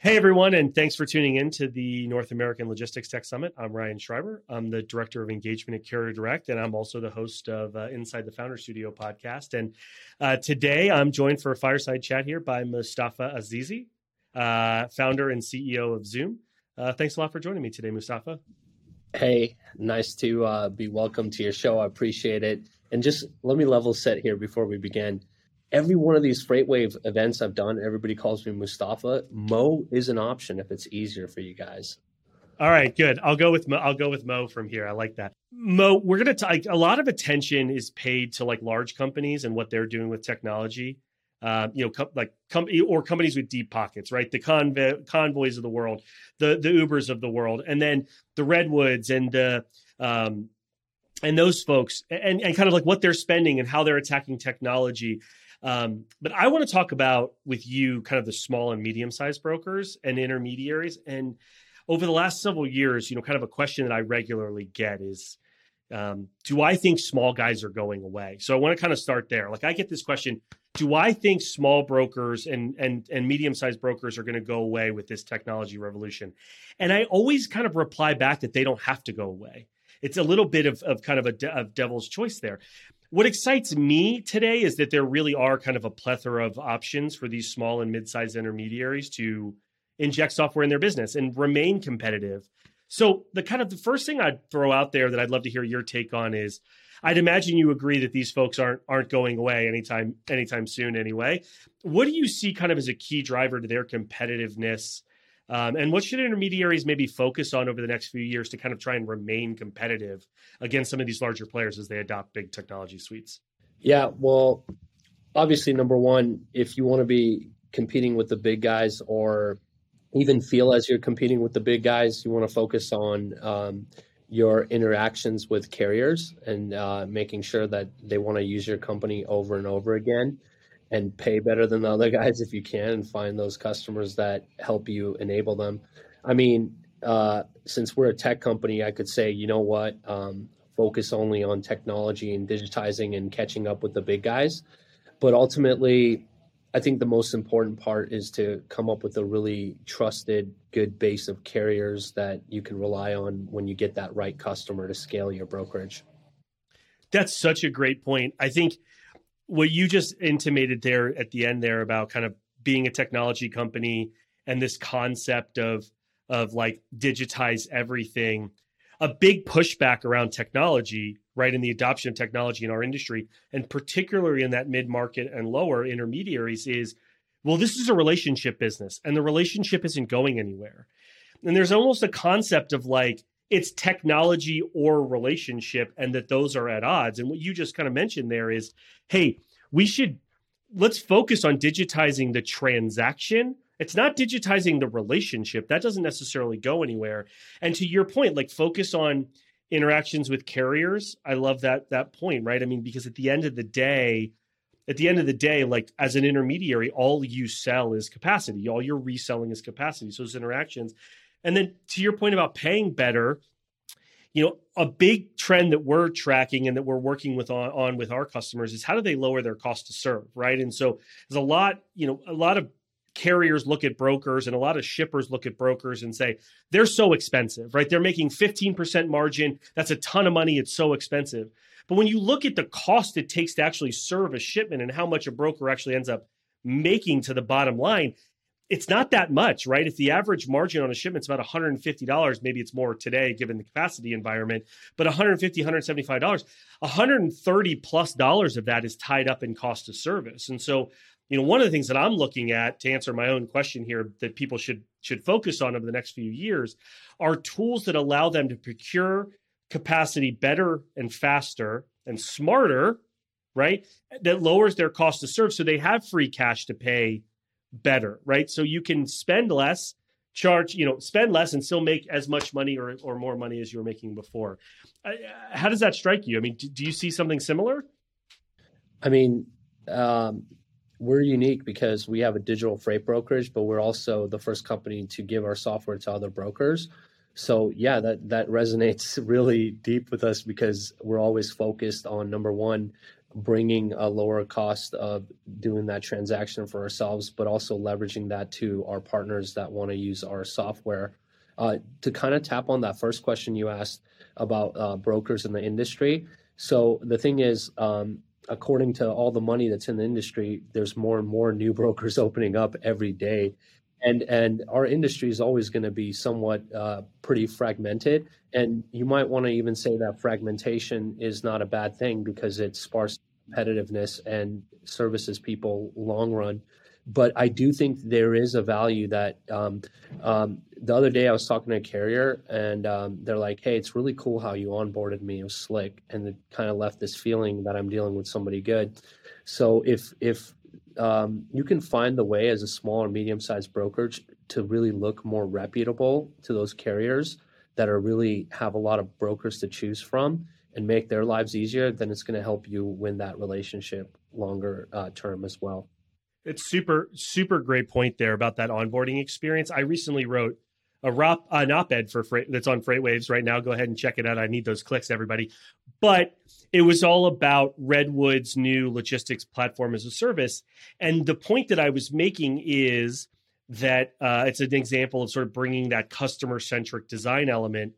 Hey, everyone, and thanks for tuning in to the North American Logistics Tech Summit. I'm Ryan Schreiber. I'm the Director of Engagement at Carrier Direct, and I'm also the host of uh, Inside the Founder Studio podcast. And uh, today I'm joined for a fireside chat here by Mustafa Azizi, uh, founder and CEO of Zuum. Uh, thanks a lot for joining me today, Mustafa. Hey, nice to uh, be welcome to your show. I appreciate it. And just let me level set here before we begin every one of these FreightWave events I've done, everybody calls me Mustafa. Mo is an option if it's easier for you guys. All right, good. I'll go with Mo, I'll go with Mo from here. I like that. Mo, we're gonna talk. A lot of attention is paid to like large companies and what they're doing with technology. Uh, you know, co- like company or companies with deep pockets, right? The convoy, convoys of the world, the the Ubers of the world, and then the Redwoods and the um, and those folks, and and kind of like what they're spending and how they're attacking technology. Um, but I want to talk about with you kind of the small and medium sized brokers and intermediaries. And over the last several years, you know, kind of a question that I regularly get is, um, do I think small guys are going away? So I want to kind of start there. Like I get this question: Do I think small brokers and and and medium sized brokers are going to go away with this technology revolution? And I always kind of reply back that they don't have to go away. It's a little bit of, of kind of a de- of devil's choice there what excites me today is that there really are kind of a plethora of options for these small and mid-sized intermediaries to inject software in their business and remain competitive. So the kind of the first thing I'd throw out there that I'd love to hear your take on is I'd imagine you agree that these folks aren't aren't going away anytime anytime soon anyway. What do you see kind of as a key driver to their competitiveness um, and what should intermediaries maybe focus on over the next few years to kind of try and remain competitive against some of these larger players as they adopt big technology suites? Yeah, well, obviously, number one, if you want to be competing with the big guys or even feel as you're competing with the big guys, you want to focus on um, your interactions with carriers and uh, making sure that they want to use your company over and over again and pay better than the other guys if you can and find those customers that help you enable them. I mean, uh, since we're a tech company, I could say, you know what, um, focus only on technology and digitizing and catching up with the big guys. But ultimately, I think the most important part is to come up with a really trusted, good base of carriers that you can rely on when you get that right customer to scale your brokerage. That's such a great point. I think what you just intimated there at the end there about kind of being a technology company and this concept of of like digitize everything a big pushback around technology right in the adoption of technology in our industry and particularly in that mid-market and lower intermediaries is well this is a relationship business and the relationship isn't going anywhere. And there's almost a concept of like it's technology or relationship and that those are at odds. And what you just kind of mentioned there is, hey, we should let's focus on digitizing the transaction. It's not digitizing the relationship. That doesn't necessarily go anywhere. And to your point, like focus on interactions with carriers. I love that that point, right? I mean, because at the end of the day, at the end of the day, like as an intermediary, all you sell is capacity. All you're reselling is capacity. So those interactions and then to your point about paying better, you know, a big trend that we're tracking and that we're working with on, on with our customers is how do they lower their cost to serve, right? And so there's a lot, you know, a lot of carriers look at brokers and a lot of shippers look at brokers and say they're so expensive, right? They're making 15% margin. That's a ton of money. It's so expensive. But when you look at the cost it takes to actually serve a shipment and how much a broker actually ends up making to the bottom line, it's not that much, right? If the average margin on a shipment is about $150, maybe it's more today given the capacity environment, but $150, $175, 130 plus dollars of that is tied up in cost of service. And so, you know, one of the things that I'm looking at to answer my own question here that people should should focus on over the next few years are tools that allow them to procure capacity better and faster and smarter, right? That lowers their cost to serve so they have free cash to pay better, right? So you can spend less, charge, you know, spend less and still make as much money or, or more money as you were making before. Uh, how does that strike you? I mean, do, do you see something similar? I mean, um, we're unique because we have a digital freight brokerage, but we're also the first company to give our software to other brokers. So yeah, that that resonates really deep with us because we're always focused on number one, bringing a lower cost of doing that transaction for ourselves, but also leveraging that to our partners that want to use our software. Uh, to kind of tap on that first question you asked about uh, brokers in the industry. So the thing is, um, according to all the money that's in the industry, there's more and more new brokers opening up every day and and our industry is always going to be somewhat uh, pretty fragmented. And you might want to even say that fragmentation is not a bad thing because it sparks competitiveness and services people long run. But i do think there is a value that um, um, the other day i was talking to a carrier and um, they're like hey it's really cool how you onboarded me. It was slick. And it kind of left this feeling that i'm dealing with somebody good. So if if um, you can find the way as a small or medium sized brokerage to really look more reputable to those carriers that are really have a lot of brokers to choose from and make their lives easier, then it's going to help you win that relationship longer uh, term as well. It's super, super great point there about that onboarding experience. I recently wrote a rop, an op-ed for freight that's on FreightWaves right now. Go ahead and check it out. I need those clicks, everybody. But it was all about Redwood's new logistics platform as a service. And the point that I was making is that uh, it's an example of sort of bringing that customer centric design element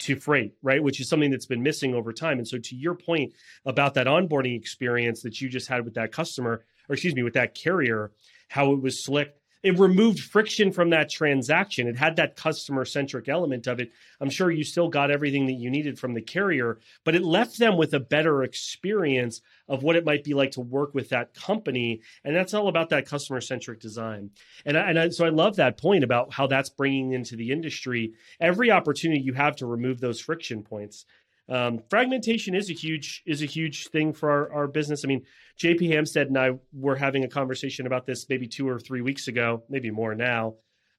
to freight, right? Which is something that's been missing over time. And so, to your point about that onboarding experience that you just had with that customer, or excuse me, with that carrier, how it was slick it removed friction from that transaction. It had that customer centric element of it. I'm sure you still got everything that you needed from the carrier, but it left them with a better experience of what it might be like to work with that company. And that's all about that customer centric design. And, I, and I, so I love that point about how that's bringing into the industry every opportunity you have to remove those friction points um, fragmentation is a huge is a huge thing for our, our business. I mean, JP Hampstead and I were having a conversation about this maybe two or three weeks ago, maybe more now,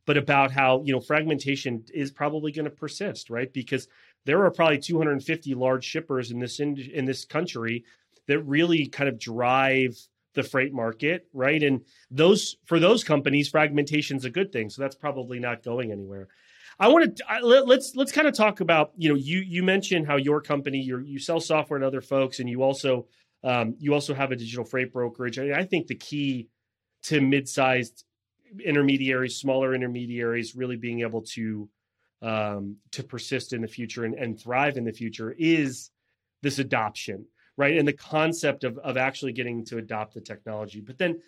but about how you know fragmentation is probably going to persist, right? Because there are probably 250 large shippers in this in, in this country that really kind of drive the freight market, right? And those for those companies, fragmentation is a good thing. So that's probably not going anywhere. I want to let, let's let's kind of talk about you know you you mentioned how your company you you sell software to other folks and you also um, you also have a digital freight brokerage. I, I think the key to mid-sized intermediaries, smaller intermediaries, really being able to um, to persist in the future and, and thrive in the future is this adoption, right? And the concept of of actually getting to adopt the technology. But then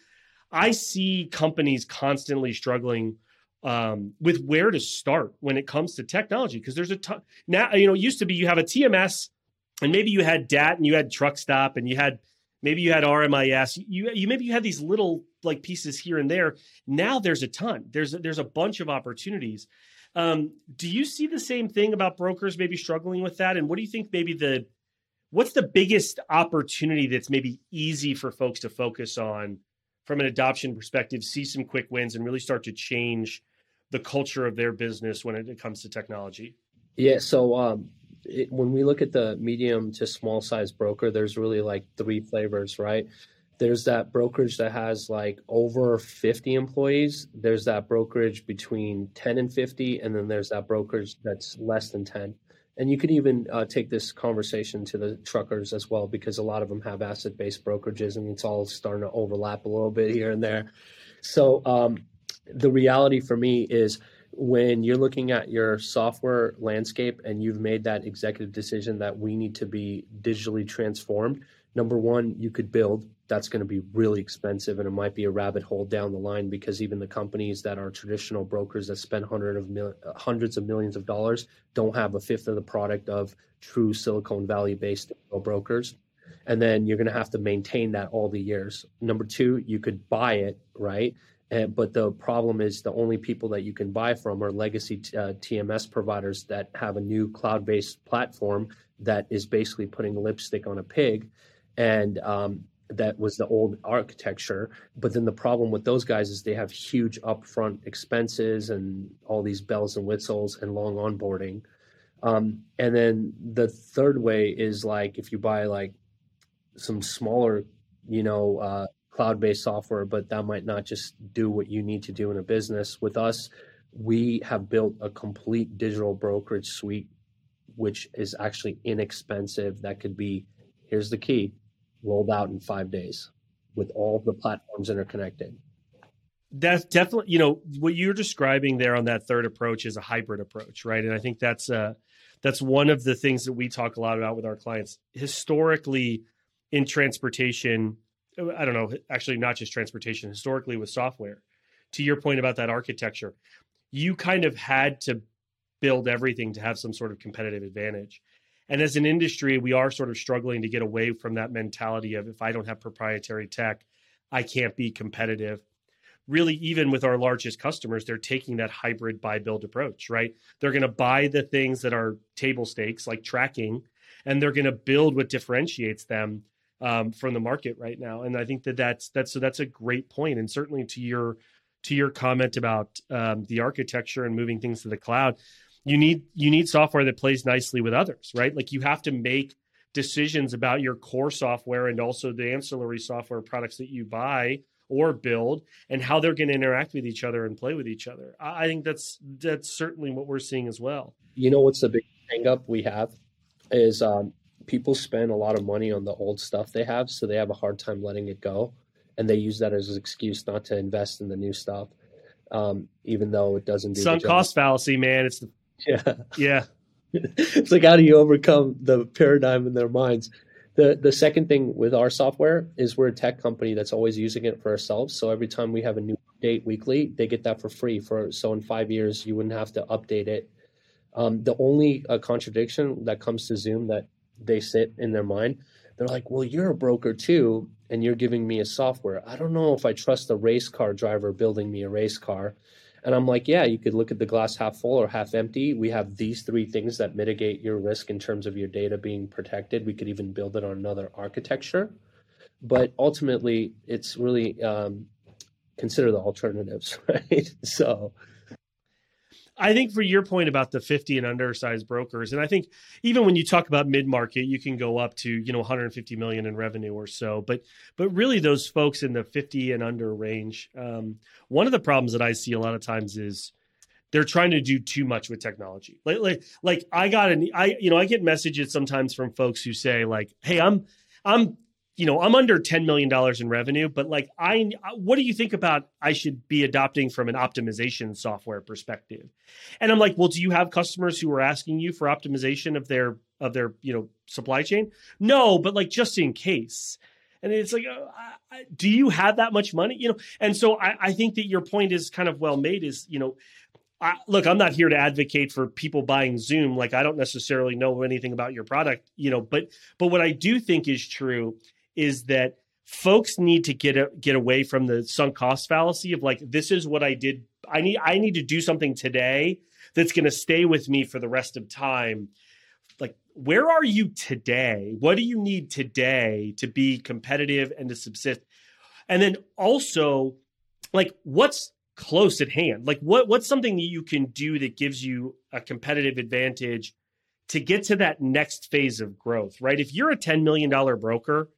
I see companies constantly struggling um, with where to start when it comes to technology because there's a ton now you know it used to be you have a tms and maybe you had dat and you had truck stop and you had maybe you had rmis you, you maybe you had these little like pieces here and there. Now there's a ton. There's there's a bunch of opportunities. Um, do you see the same thing about brokers maybe struggling with that? And what do you think maybe the what's the biggest opportunity that's maybe easy for folks to focus on from an adoption perspective, see some quick wins and really start to change the culture of their business when it comes to technology? Yeah. So um, it, when we look at the medium to small size broker, there's really like three flavors, right? There's that brokerage that has like over 50 employees. There's that brokerage between 10 and 50. And then there's that brokerage that's less than 10 and you could even uh, take this conversation to the truckers as well because a lot of them have asset-based brokerages and it's all starting to overlap a little bit here and there. So um, the reality for me is when you're looking at your software landscape and you've made that executive decision that we need to be digitally transformed number one you could build that's going to be really expensive and it might be a rabbit hole down the line because even the companies that are traditional brokers that spend of mil- hundreds of millions of dollars don't have a fifth of the product of true silicon valley based brokers. And then you're going to have to maintain that all the years. Number two you could buy it right? And, but the problem is the only people that you can buy from are legacy t- uh, tms providers that have a new cloud-based platform that is basically putting lipstick on a pig. And um, that was the old architecture. But then the problem with those guys is they have huge upfront expenses and all these bells and whistles and long onboarding. Um, and then the third way is like if you buy like some smaller, you know, uh, cloud-based software, but that might not just do what you need to do in a business. With us, we have built a complete digital brokerage suite, which is actually inexpensive. That could be, here's the key, rolled out in five days with all the platforms interconnected. That's definitely, you know, what you're describing there on that third approach is a hybrid approach, right? And I think that's uh, that's one of the things that we talk a lot about with our clients. Historically, in transportation, I don't know, actually not just transportation, historically with software. To your point about that architecture, you kind of had to build everything to have some sort of competitive advantage. And as an industry, we are sort of struggling to get away from that mentality of if I don't have proprietary tech, I can't be competitive. Really, even with our largest customers, they're taking that hybrid buy build approach, right? They're going to buy the things that are table stakes, like tracking, and they're going to build what differentiates them um, from the market right now. And I think that that's that's so that's a great point. And certainly to your to your comment about um, the architecture and moving things to the cloud, you need you need software that plays nicely with others, right? Like you have to make decisions about your core software and also the ancillary software products that you buy or build and how they're going to interact with each other and play with each other. I think that's that's certainly what we're seeing as well. You know what's the big hang up we have is um, people spend a lot of money on the old stuff they have, so they have a hard time letting it go, and they use that as an excuse not to invest in the new stuff, um, even though it doesn't do sunk cost fallacy, man. It's the yeah yeah. it's like how do you overcome the paradigm in their minds? The the second thing with our software is we're a tech company that's always using it for ourselves. So every time we have a new update weekly, they get that for free. For so in five years, you wouldn't have to update it. Um, the only uh, contradiction that comes to Zuum that they sit in their mind. They're like, well, you're a broker too, and you're giving me a software. I don't know if I trust a race car driver building me a race car. And I'm like, yeah, you could look at the glass half full or half empty. We have these three things that mitigate your risk in terms of your data being protected. We could even build it on another architecture. But ultimately, it's really um, consider the alternatives, right? So I think for your point about the 50 and undersized brokers, and I think even when you talk about mid market, you can go up to you know 150 million in revenue or so. But but really, those folks in the 50 and under range, um, one of the problems that I see a lot of times is they're trying to do too much with technology. Like like like I got an I you know I get messages sometimes from folks who say like, hey, I'm I'm you know, I'm under $10 million in revenue, but like, I, what do you think about I should be adopting from an optimization software perspective? And I'm like, well, do you have customers who are asking you for optimization of their, of their, you know, supply chain? No, but like, just in case. And it's like, uh, I, do you have that much money? You know, and so I, I think that your point is kind of well made is, you know, I, look, I'm not here to advocate for people buying Zuum. Like I don't necessarily know anything about your product, you know, but but what I do think is true is that folks need to get a, get away from the sunk cost fallacy of like this is what I did. I need I need to do something today that's going to stay with me for the rest of time. Like where are you today? What do you need today to be competitive and to subsist? And then also like what's close at hand? Like what what's something that you can do that gives you a competitive advantage to get to that next phase of growth, right? If you're a $10 million broker,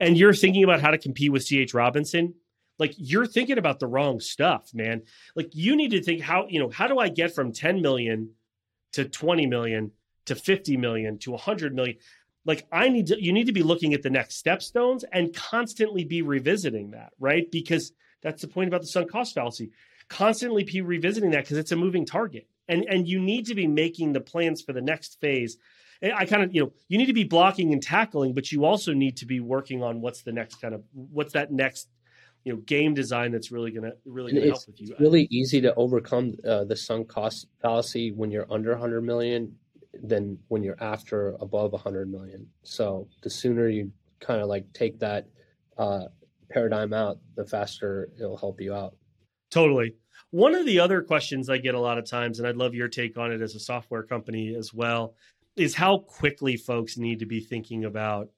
and you're thinking about how to compete with CH Robinson, like you're thinking about the wrong stuff, man. Like you need to think how, you know, how do I get from 10 million to 20 million to 50 million to 100 million? Like I need to you need to be looking at the next stepstones and constantly be revisiting that, right? Because that's the point about the sunk cost fallacy. Constantly be revisiting that because it's a moving target. And and you need to be making the plans for the next phase I kind of, you know, you need to be blocking and tackling, but you also need to be working on what's the next kind of what's that next, you know, game design that's really gonna really gonna help with you. It's really easy to overcome uh, the sunk cost fallacy when you're under 100 million than when you're after above 100 million. So the sooner you kind of like take that uh, paradigm out, the faster it'll help you out. Totally. One of the other questions I get a lot of times, and I'd love your take on it as a software company as well, is how quickly folks need to be thinking about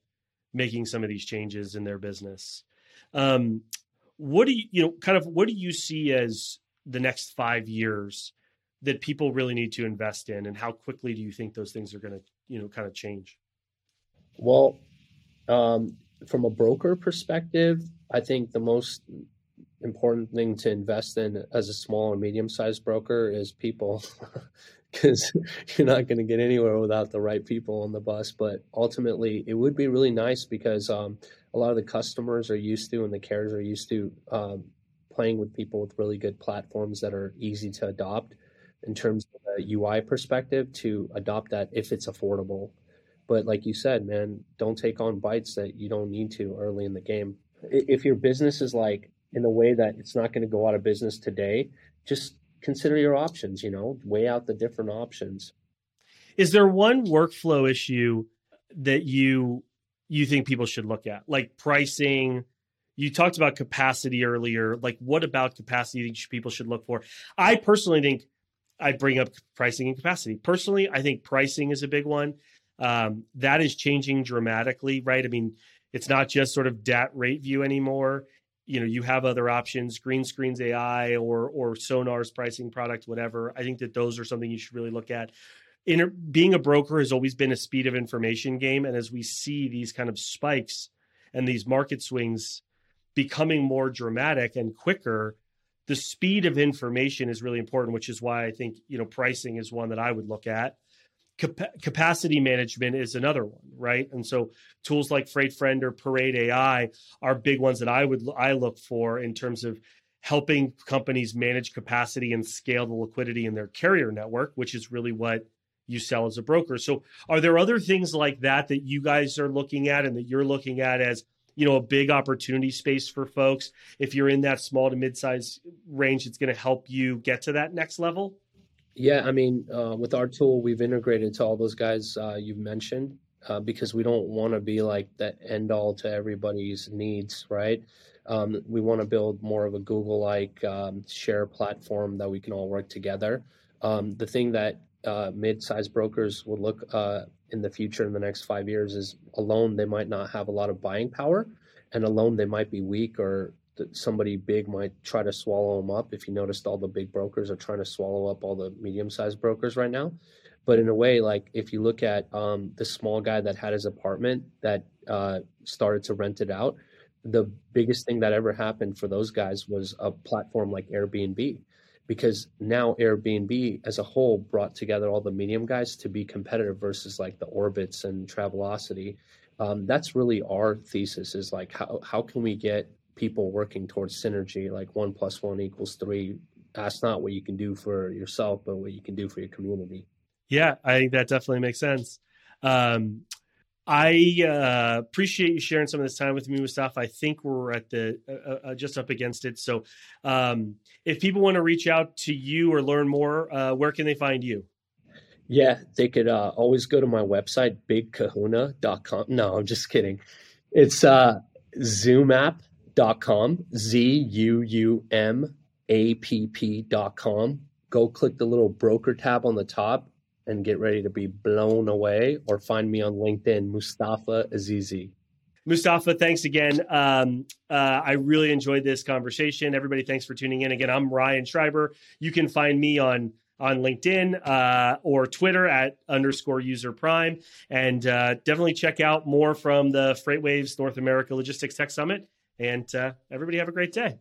making some of these changes in their business. Um, what do you, you know, kind of what do you see as the next five years that people really need to invest in, and how quickly do you think those things are going to, you know, kind of change? Well, um, from a broker perspective, I think the most important thing to invest in as a small and medium sized broker is people. because you're not going to get anywhere without the right people on the bus. But ultimately, it would be really nice because um, a lot of the customers are used to and the carriers are used to um, playing with people with really good platforms that are easy to adopt in terms of a UI perspective to adopt that if it's affordable. But like you said, man, don't take on bites that you don't need to early in the game. If your business is like in a way that it's not going to go out of business today, just consider your options, you know, weigh out the different options. Is there one workflow issue that you you think people should look at? Like pricing, you talked about capacity earlier. Like what about capacity people should look for? I personally think I bring up pricing and capacity. Personally, I think pricing is a big one. Um, that is changing dramatically, right? I mean, it's not just sort of DAT rate view anymore you know you have other options Greenscreens AI or or sonar's pricing product whatever i think that those are something you should really look at. In being a broker has always been a speed of information game and as we see these kind of spikes and these market swings becoming more dramatic and quicker the speed of information is really important which is why i think you know pricing is one that i would look at Cap- capacity management is another one, right? And so tools like Freight Friend or Parade AI are big ones that I would I look for in terms of helping companies manage capacity and scale the liquidity in their carrier network, which is really what you sell as a broker. So are there other things like that that you guys are looking at and that you're looking at as you know a big opportunity space for folks if you're in that small to mid-size range it's going to help you get to that next level yeah, I mean, uh, with our tool, we've integrated to all those guys uh, you've mentioned uh, because we don't want to be like the end all to everybody's needs, right? Um, we want to build more of a Google like um, share platform that we can all work together. Um, the thing that uh, mid sized brokers will look uh, in the future in the next five years is alone, they might not have a lot of buying power, and alone, they might be weak or that somebody big might try to swallow them up. If you noticed, all the big brokers are trying to swallow up all the medium-sized brokers right now. But in a way, like if you look at um, the small guy that had his apartment that uh, started to rent it out, the biggest thing that ever happened for those guys was a platform like Airbnb, because now Airbnb as a whole brought together all the medium guys to be competitive versus like the Orbitz and Travelocity. Um, that's really our thesis is like how how can we get people working towards synergy, like one plus one equals three. That's not what you can do for yourself, but what you can do for your community. Yeah, I think that definitely makes sense. Um, I uh, appreciate you sharing some of this time with me, Mustafa. I think we're at the uh, uh, just up against it. So, um, if people want to reach out to you or learn more, uh, where can they find you? Yeah, they could uh, always go to my website, bigkahuna.com. No, I'm just kidding. It's uh, Zuum app dot com, Z U U M A P P dot com. Go click the little broker tab on the top and get ready to be blown away or find me on LinkedIn, Mustafa Azizi. Mustafa, thanks again. Um, uh, I really enjoyed this conversation. Everybody, thanks for tuning in. Again, I'm Ryan Schreiber. You can find me on on LinkedIn uh, or Twitter at underscore user prime. And uh, definitely check out more from the FreightWaves North America Logistics Tech Summit. And uh, everybody have a great day.